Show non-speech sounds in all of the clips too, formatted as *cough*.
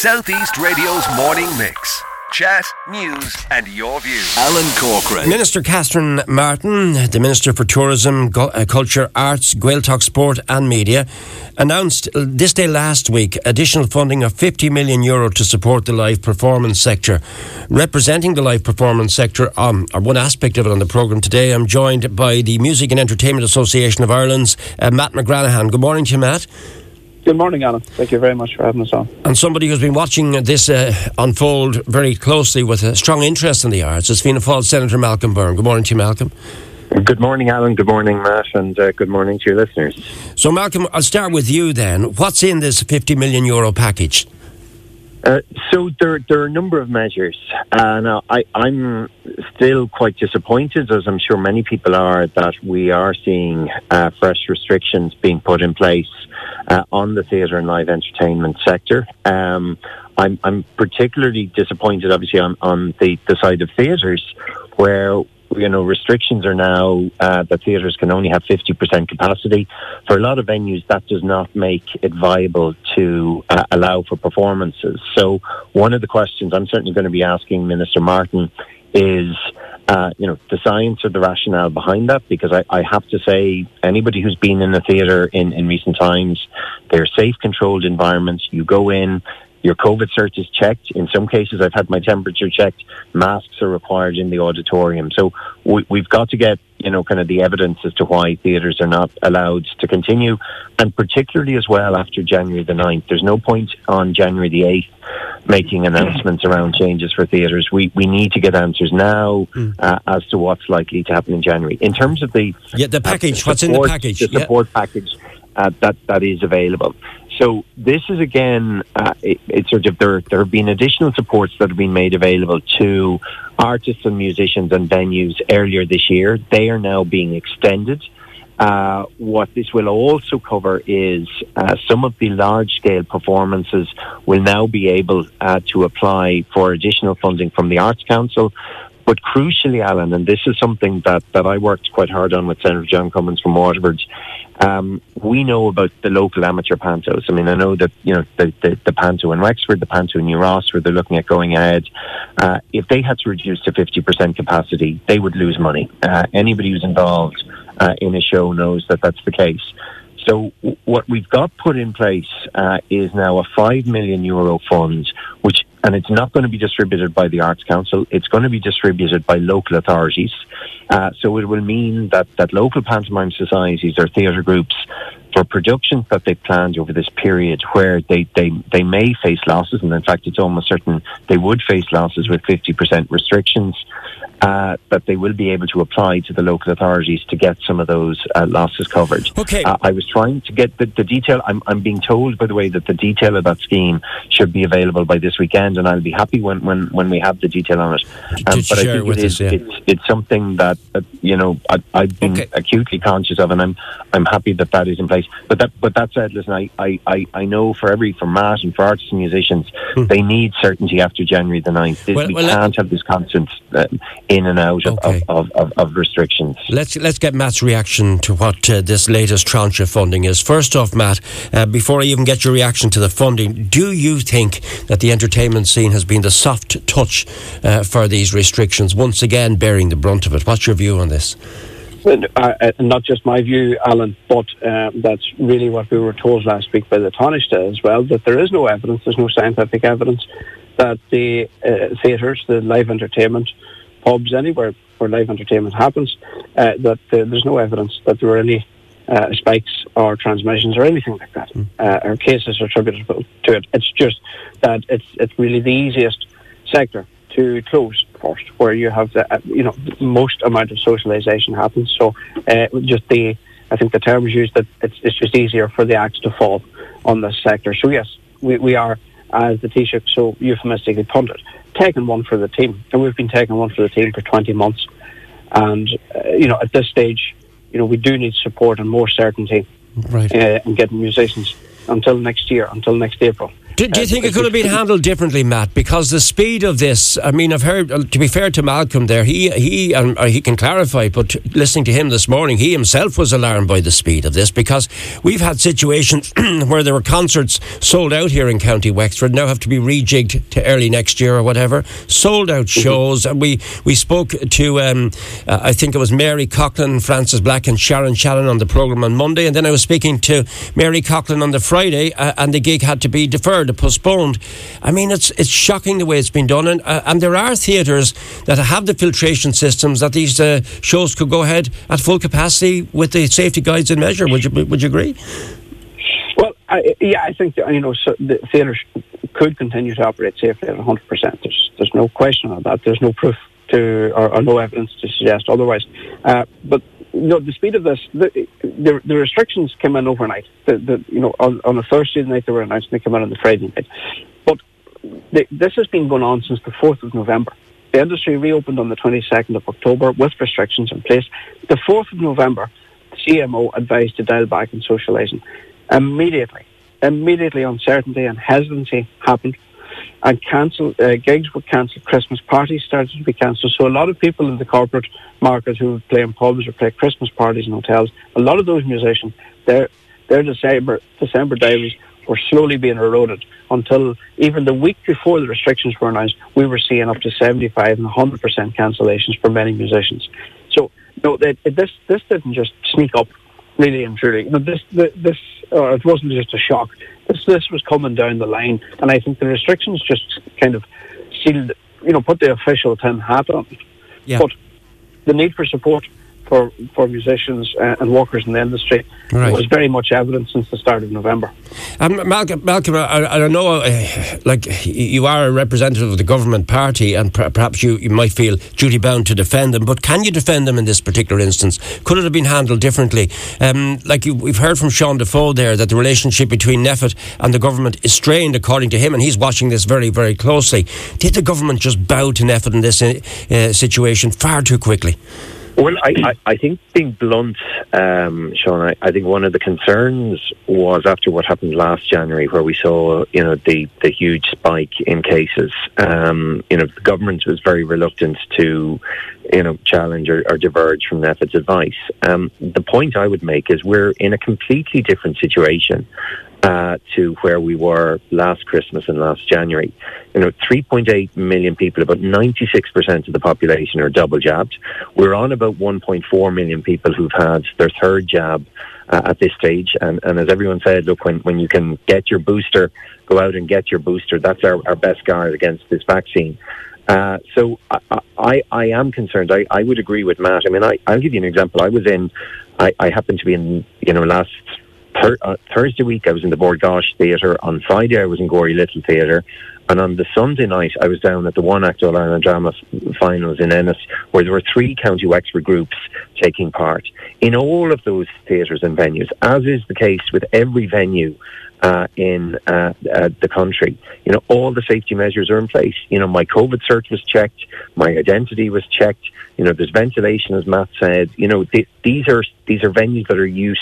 Southeast Radio's morning mix. Chat, news, and your views. Alan Corcoran. Minister Catherine Martin, the Minister for Tourism, uh, Culture, Arts, Gaeltacht Sport and Media, announced this day last week additional funding of 50 million euro to support the live performance sector. Representing the live performance sector, um, or one aspect of it on the programme today, I'm joined by the Music and Entertainment Association of Ireland's uh, Matt McGranaghan. Good morning to you, Matt. Good morning, Alan. Thank you very much for having us on. And somebody who's been watching this uh, unfold very closely with a strong interest in the arts is Fianna Fáil Senator Malcolm Byrne. Good morning to you, Malcolm. Good morning, Alan. Good morning, Matt, and uh, good morning to your listeners. So, Malcolm, I'll start with you then. What's in this 50 million euro package? Uh, so there, there are a number of measures, and uh, I, I'm still quite disappointed, as I'm sure many people are, that we are seeing uh, fresh restrictions being put in place uh, on the theatre and live entertainment sector. Um, I'm, I'm particularly disappointed, obviously, on, on the, the side of theatres, where you know, restrictions are now uh, that theatres can only have 50% capacity. For a lot of venues, that does not make it viable to uh, allow for performances. So, one of the questions I'm certainly going to be asking Minister Martin is, uh, you know, the science or the rationale behind that, because I, I have to say, anybody who's been in a theatre in, in recent times, they're safe, controlled environments. You go in, your COVID cert is checked. In some cases, I've had my temperature checked. Masks are required in the auditorium. So we, we've got to get, you know, kind of the evidence as to why theatres are not allowed to continue. And particularly as well after January the 9th. There's no point on January the 8th making announcements around changes for theatres. We, we need to get answers now uh, as to what's likely to happen in January. In terms of the... Yeah, the package. uh, What's in the package? The Yeah. support package uh, that, that is available. So this is again, uh, it, it's sort of there. There have been additional supports that have been made available to artists and musicians and venues earlier this year. They are now being extended. Uh, what this will also cover is uh, some of the large scale performances will now be able uh, to apply for additional funding from the Arts Council. But crucially, Alan, and this is something that, that I worked quite hard on with Senator John Cummins from Waterford, um, we know about the local amateur pantos. I mean, I know that, you know, the, the, the panto in Wexford, the panto in New Ross, where they're looking at going ahead. Uh, if they had to reduce to 50% capacity, they would lose money. Uh, anybody who's involved uh, in a show knows that that's the case. So what we've got put in place uh, is now a five million euro fund, which and it's not going to be distributed by the Arts Council. It's going to be distributed by local authorities. Uh, so it will mean that that local pantomime societies or theatre groups, for productions that they've planned over this period, where they they they may face losses, and in fact, it's almost certain they would face losses with fifty percent restrictions. Uh, that they will be able to apply to the local authorities to get some of those uh, losses covered. Okay. Uh, I was trying to get the, the detail. I'm, I'm being told, by the way, that the detail of that scheme should be available by this weekend, and I'll be happy when, when, when we have the detail on it. Um, but I think it it us, yeah. it's, it's something that, you know I, I've been Okay. acutely conscious of, and I'm I'm happy that that is in place. But that but that said, listen, I, I, I, I know for every for Matt and for artists and musicians, they need certainty after January the 9th. Hmm. Well- we well, can't have this constant uh, in and out of, Okay. of, of, of, of restrictions. Let's let's get Matt's reaction to what uh, this latest tranche of funding is. First off, Matt, uh, before I even get your reaction to the funding, do you think that the entertainment scene has been the soft touch uh, for these restrictions, once again bearing the brunt of it? What's your view on this? Uh, uh, not just my view, Alan, but uh, that's really what we were told last week by the Taoiseach as well, that there is no evidence, there's no scientific evidence that the uh, theatres, the live entertainment, pubs, anywhere where live entertainment happens, uh, that there's no evidence that there were any uh, spikes or transmissions or anything like that, uh, or cases attributable to it. It's just that it's it's really the easiest sector to close first, where you have the uh, you know most amount of socialisation happens. So uh, just the I think the term is used that it's, it's just easier for the axe to fall on this sector. So yes, we, we are as the Taoiseach so euphemistically punted, taking one for the team, and we've been taking one for the team for twenty months. And uh, you know at this stage, you know we do need support and more certainty Right. uh, in getting musicians until next year, until next April. Do, do you think it could have been *laughs* handled differently, Matt? Because the speed of this, I mean, I've heard, uh, to be fair to Malcolm there, he, he, and uh, he can clarify, but listening to him this morning, he himself was alarmed by the speed of this because we've had situations *clears throat* where there were concerts sold out here in County Wexford, now have to be rejigged to early next year or whatever. Sold out mm-hmm. shows. And we, we spoke to, um, uh, I think it was Mary Coughlan, Frances Black, and Sharon Shannon on the programme on Monday. And then I was speaking to Mary Coughlan on the Friday, uh, and the gig had to be deferred, postponed. I mean, it's it's shocking the way it's been done, and uh, and there are theatres that have the filtration systems that these uh, shows could go ahead at full capacity with the safety guides in measure. Would you would you agree? Well, I, yeah, I think you know so the theatres could continue to operate safely at 100. percent There's there's no question on that. There's no proof to or, or no evidence to suggest otherwise. Uh, but you know, the speed of this, the, the, the restrictions came in overnight. The, the, you know, on, on a Thursday night they were announced, and they came in on the Friday night. But the, this has been going on since the 4th of November. The industry reopened on the 22nd of October with restrictions in place. The 4th of November, the CMO advised to dial back on socialising. Immediately, immediately uncertainty and hesitancy happened and cancel uh, gigs were cancelled. Christmas parties started to be cancelled. So a lot of people in the corporate market who play in pubs or play Christmas parties in hotels, a lot of those musicians, their their December December diaries were slowly being eroded until even the week before the restrictions were announced, we were seeing up to seventy five and hundred percent cancellations for many musicians. So no, they, this this didn't just sneak up really and truly. But this, this, uh, it wasn't just a shock. This, this was coming down the line, and I think the restrictions just kind of sealed, you know, put the official tin hat on. Yeah. But the need for support for for musicians and workers in the industry right. was very much evident since the start of November. Um, Malcolm, Malcolm I, I know, uh, like you are a representative of the government party, and per- perhaps you, you might feel duty bound to defend them. But can you defend them in this particular instance? Could it have been handled differently? Um, like you, we've heard from Sean Defoe there that the relationship between NPHET and the government is strained, according to him, and he's watching this very, very closely. Did the government just bow to NPHET in this uh, situation far too quickly? Well, I, I, I, think being blunt, um, Sean, I, I, think one of the concerns was after what happened last January, where we saw, you know, the, the huge spike in cases. Um, you know, the government was very reluctant to, you know, challenge or, or diverge from NPHET's advice. Um, the point I would make is we're in a completely different situation uh, to where we were last Christmas and last January. You know, 3.8 million people, about 96% of the population are double jabbed. We're on about 1.4 million people who've had their third jab uh, at this stage. And, and as everyone said, look, when, when you can get your booster, go out and get your booster. That's our, our best guard against this vaccine. Uh, so I, I, I, am concerned. I, I would agree with Matt. I mean, I, I'll give you an example. I was in, I, I happened to be in, you know, last Uh, Thursday week, I was in the Gáis Theatre. On Friday, I was in Gorey Little Theatre. And on the Sunday night, I was down at the One Act All Ireland Drama Finals in Ennis, where there were three County Wexford groups taking part. In all of those theatres and venues, as is the case with every venue uh, in uh, uh, the country. You know, all the safety measures are in place. You know, my COVID cert was checked, my identity was checked. You know, there's ventilation, as Matt said. You know, th- these are these are venues that are used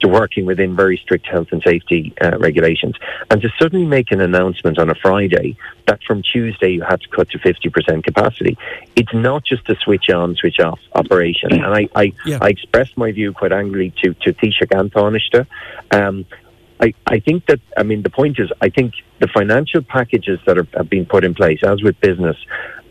to working within very strict health and safety uh, regulations. And to suddenly make an announcement on a Friday that from Tuesday you had to cut to 50% capacity, it's not just a switch on, switch off operation. And I, I, yeah. I expressed my view quite angrily to, to Taoiseach and Tánaiste. Um, I, I think that, I mean, the point is, I think the financial packages that are, have been put in place, as with business,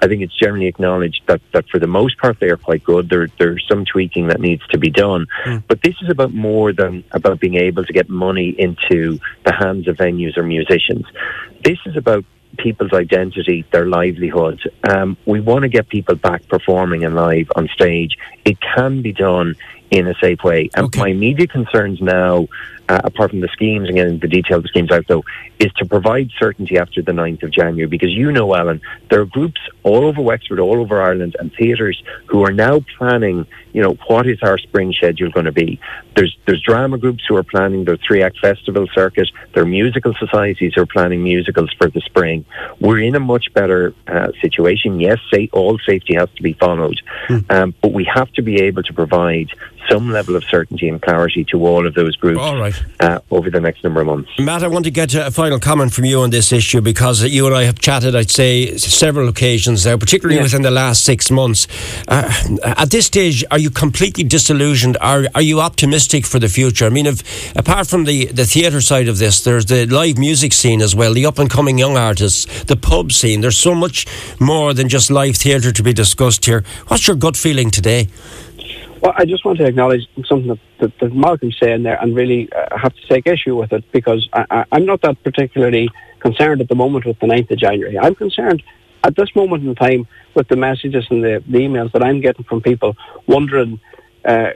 I think it's generally acknowledged that, that for the most part they are quite good. There, there's some tweaking that needs to be done. Mm. But this is about more than about being able to get money into the hands of venues or musicians. This is about people's identity, their livelihood. Um, we want to get people back performing and live on stage. It can be done in a safe way. And okay. my immediate concerns now uh, apart from the schemes and getting the detail of the schemes out, though, is to provide certainty after the 9th of January. Because you know, Alan, there are groups all over Wexford, all over Ireland, and theatres who are now planning, you know, what is our spring schedule going to be. There's there's drama groups who are planning their three act festival circuit. There are musical societies who are planning musicals for the spring. We're in a much better uh, situation. Yes, say, all safety has to be followed, mm. um, but we have to be able to provide some level of certainty and clarity to all of those groups all right. Uh, over the next number of months. Matt, I want to get a final comment from you on this issue because you and I have chatted, I'd say, several occasions now, particularly yeah. within the last six months. Uh, at this stage, are you completely disillusioned? Are, are you optimistic for the future? I mean, if, apart from the, the theatre side of this, there's the live music scene as well, the up and coming young artists, the pub scene. There's so much more than just live theatre to be discussed here. What's your gut feeling today? Well, I just want to acknowledge something that, that, that Malcolm's saying there and really uh, have to take issue with it because I, am not that particularly concerned at the moment with the 9th of January. I'm concerned at this moment in time with the messages and the, the emails that I'm getting from people wondering uh,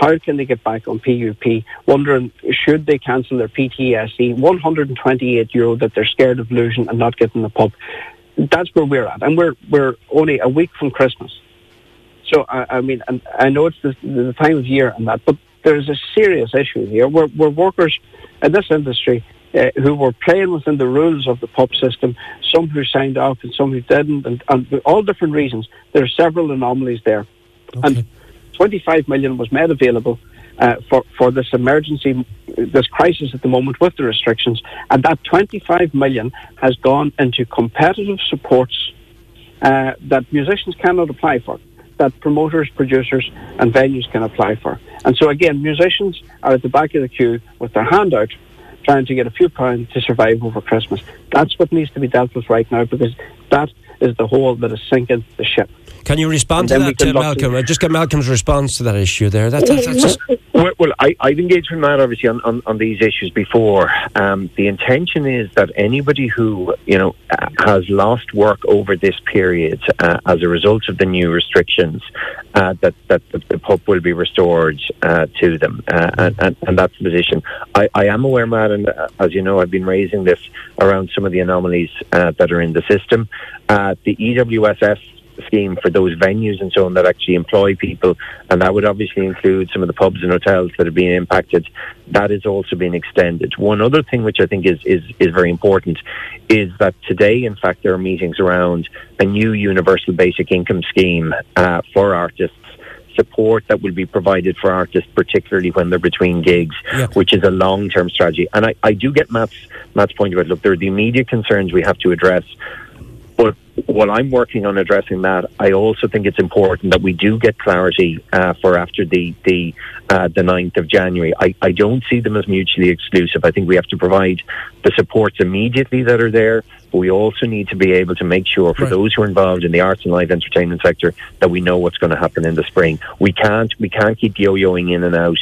how can they get back on PUP, wondering should they cancel their PTSD, 128 euro that they're scared of losing and not getting the PUP. That's where we're at. And we're, we're only a week from Christmas. So I, I mean, I know it's the, the time of year and that, but there's a serious issue here. We're, we're workers in this industry uh, who were playing within the rules of the PUP system, some who signed off and some who didn't, and, and all different reasons. There are several anomalies there. Okay. And 25 million was made available uh, for, for this emergency, this crisis at the moment with the restrictions, and that 25 million has gone into competitive supports uh, that musicians cannot apply for that promoters, producers, and venues can apply for. And so, again, musicians are at the back of the queue with their hand out, trying to get a few pounds to survive over Christmas. That's what needs to be dealt with right now because that is the hole that is sinking the ship. Can you respond to that, uh, Malcolm? I just get Malcolm's response to that issue there. That, that, that's just... well, I, I've engaged with Matt obviously on, on, on these issues before. Um, the intention is that anybody who you know has lost work over this period uh, as a result of the new restrictions, uh, that that the, the, PUP will be restored uh, to them, uh, and, and, and, that's the position. I, I am aware, Matt, and uh, as you know, I've been raising this around some of the anomalies that are in the system. the EWSS scheme for those venues and so on that actually employ people, and that would obviously include some of the pubs and hotels that are being impacted. That is also being extended. One other thing which I think is, is, is very important is that today, in fact, there are meetings around a new universal basic income scheme uh, for artists support that will be provided for artists, particularly when they're between gigs, yep. which is a long term strategy. And I, I do get Matt's, Matt's point about look, there are the immediate concerns we have to address. While I'm working on addressing that, I also think it's important that we do get clarity uh, for after the the uh, the 9th of January. I, I don't see them as mutually exclusive. I think we have to provide the supports immediately that are there, but we also need to be able to make sure for right. those who are involved in the arts and live entertainment sector that we know what's going to happen in the spring. We can't we can't keep yo-yoing in and out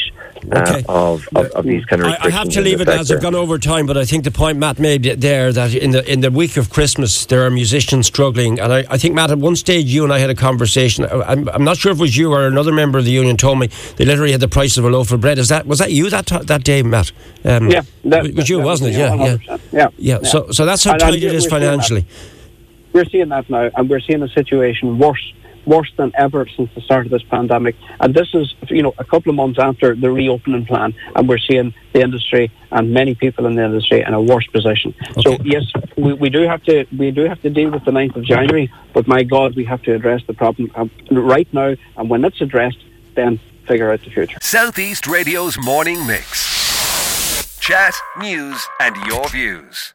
uh, okay. of, of, of, these kind of restrictions. I, have to leave it as I've gone over time, but I think the point Matt made there that in the in the week of Christmas there are musicians struggling, and I, I think Matt at one stage you and I had a conversation. I'm, I'm not sure if it was you or another member of the union told me they literally had the price of a loaf of bread. Is that was that you that that day, Matt? Um, yeah, that, was you, that wasn't it? Yeah, yeah, yeah, yeah, yeah. So so that's how tight it is financially. We're seeing that now, and we're seeing a situation worse worse than ever since the start of this pandemic. And this is, you know, a couple of months after the reopening plan, and we're seeing the industry and many people in the industry in a worse position. Okay. So yes, we, we do have to we do have to deal with the 9th of January, but my God, we have to address the problem um, right now. And when it's addressed, then figure out the future. Southeast Radio's morning mix. Chat, news, and your views.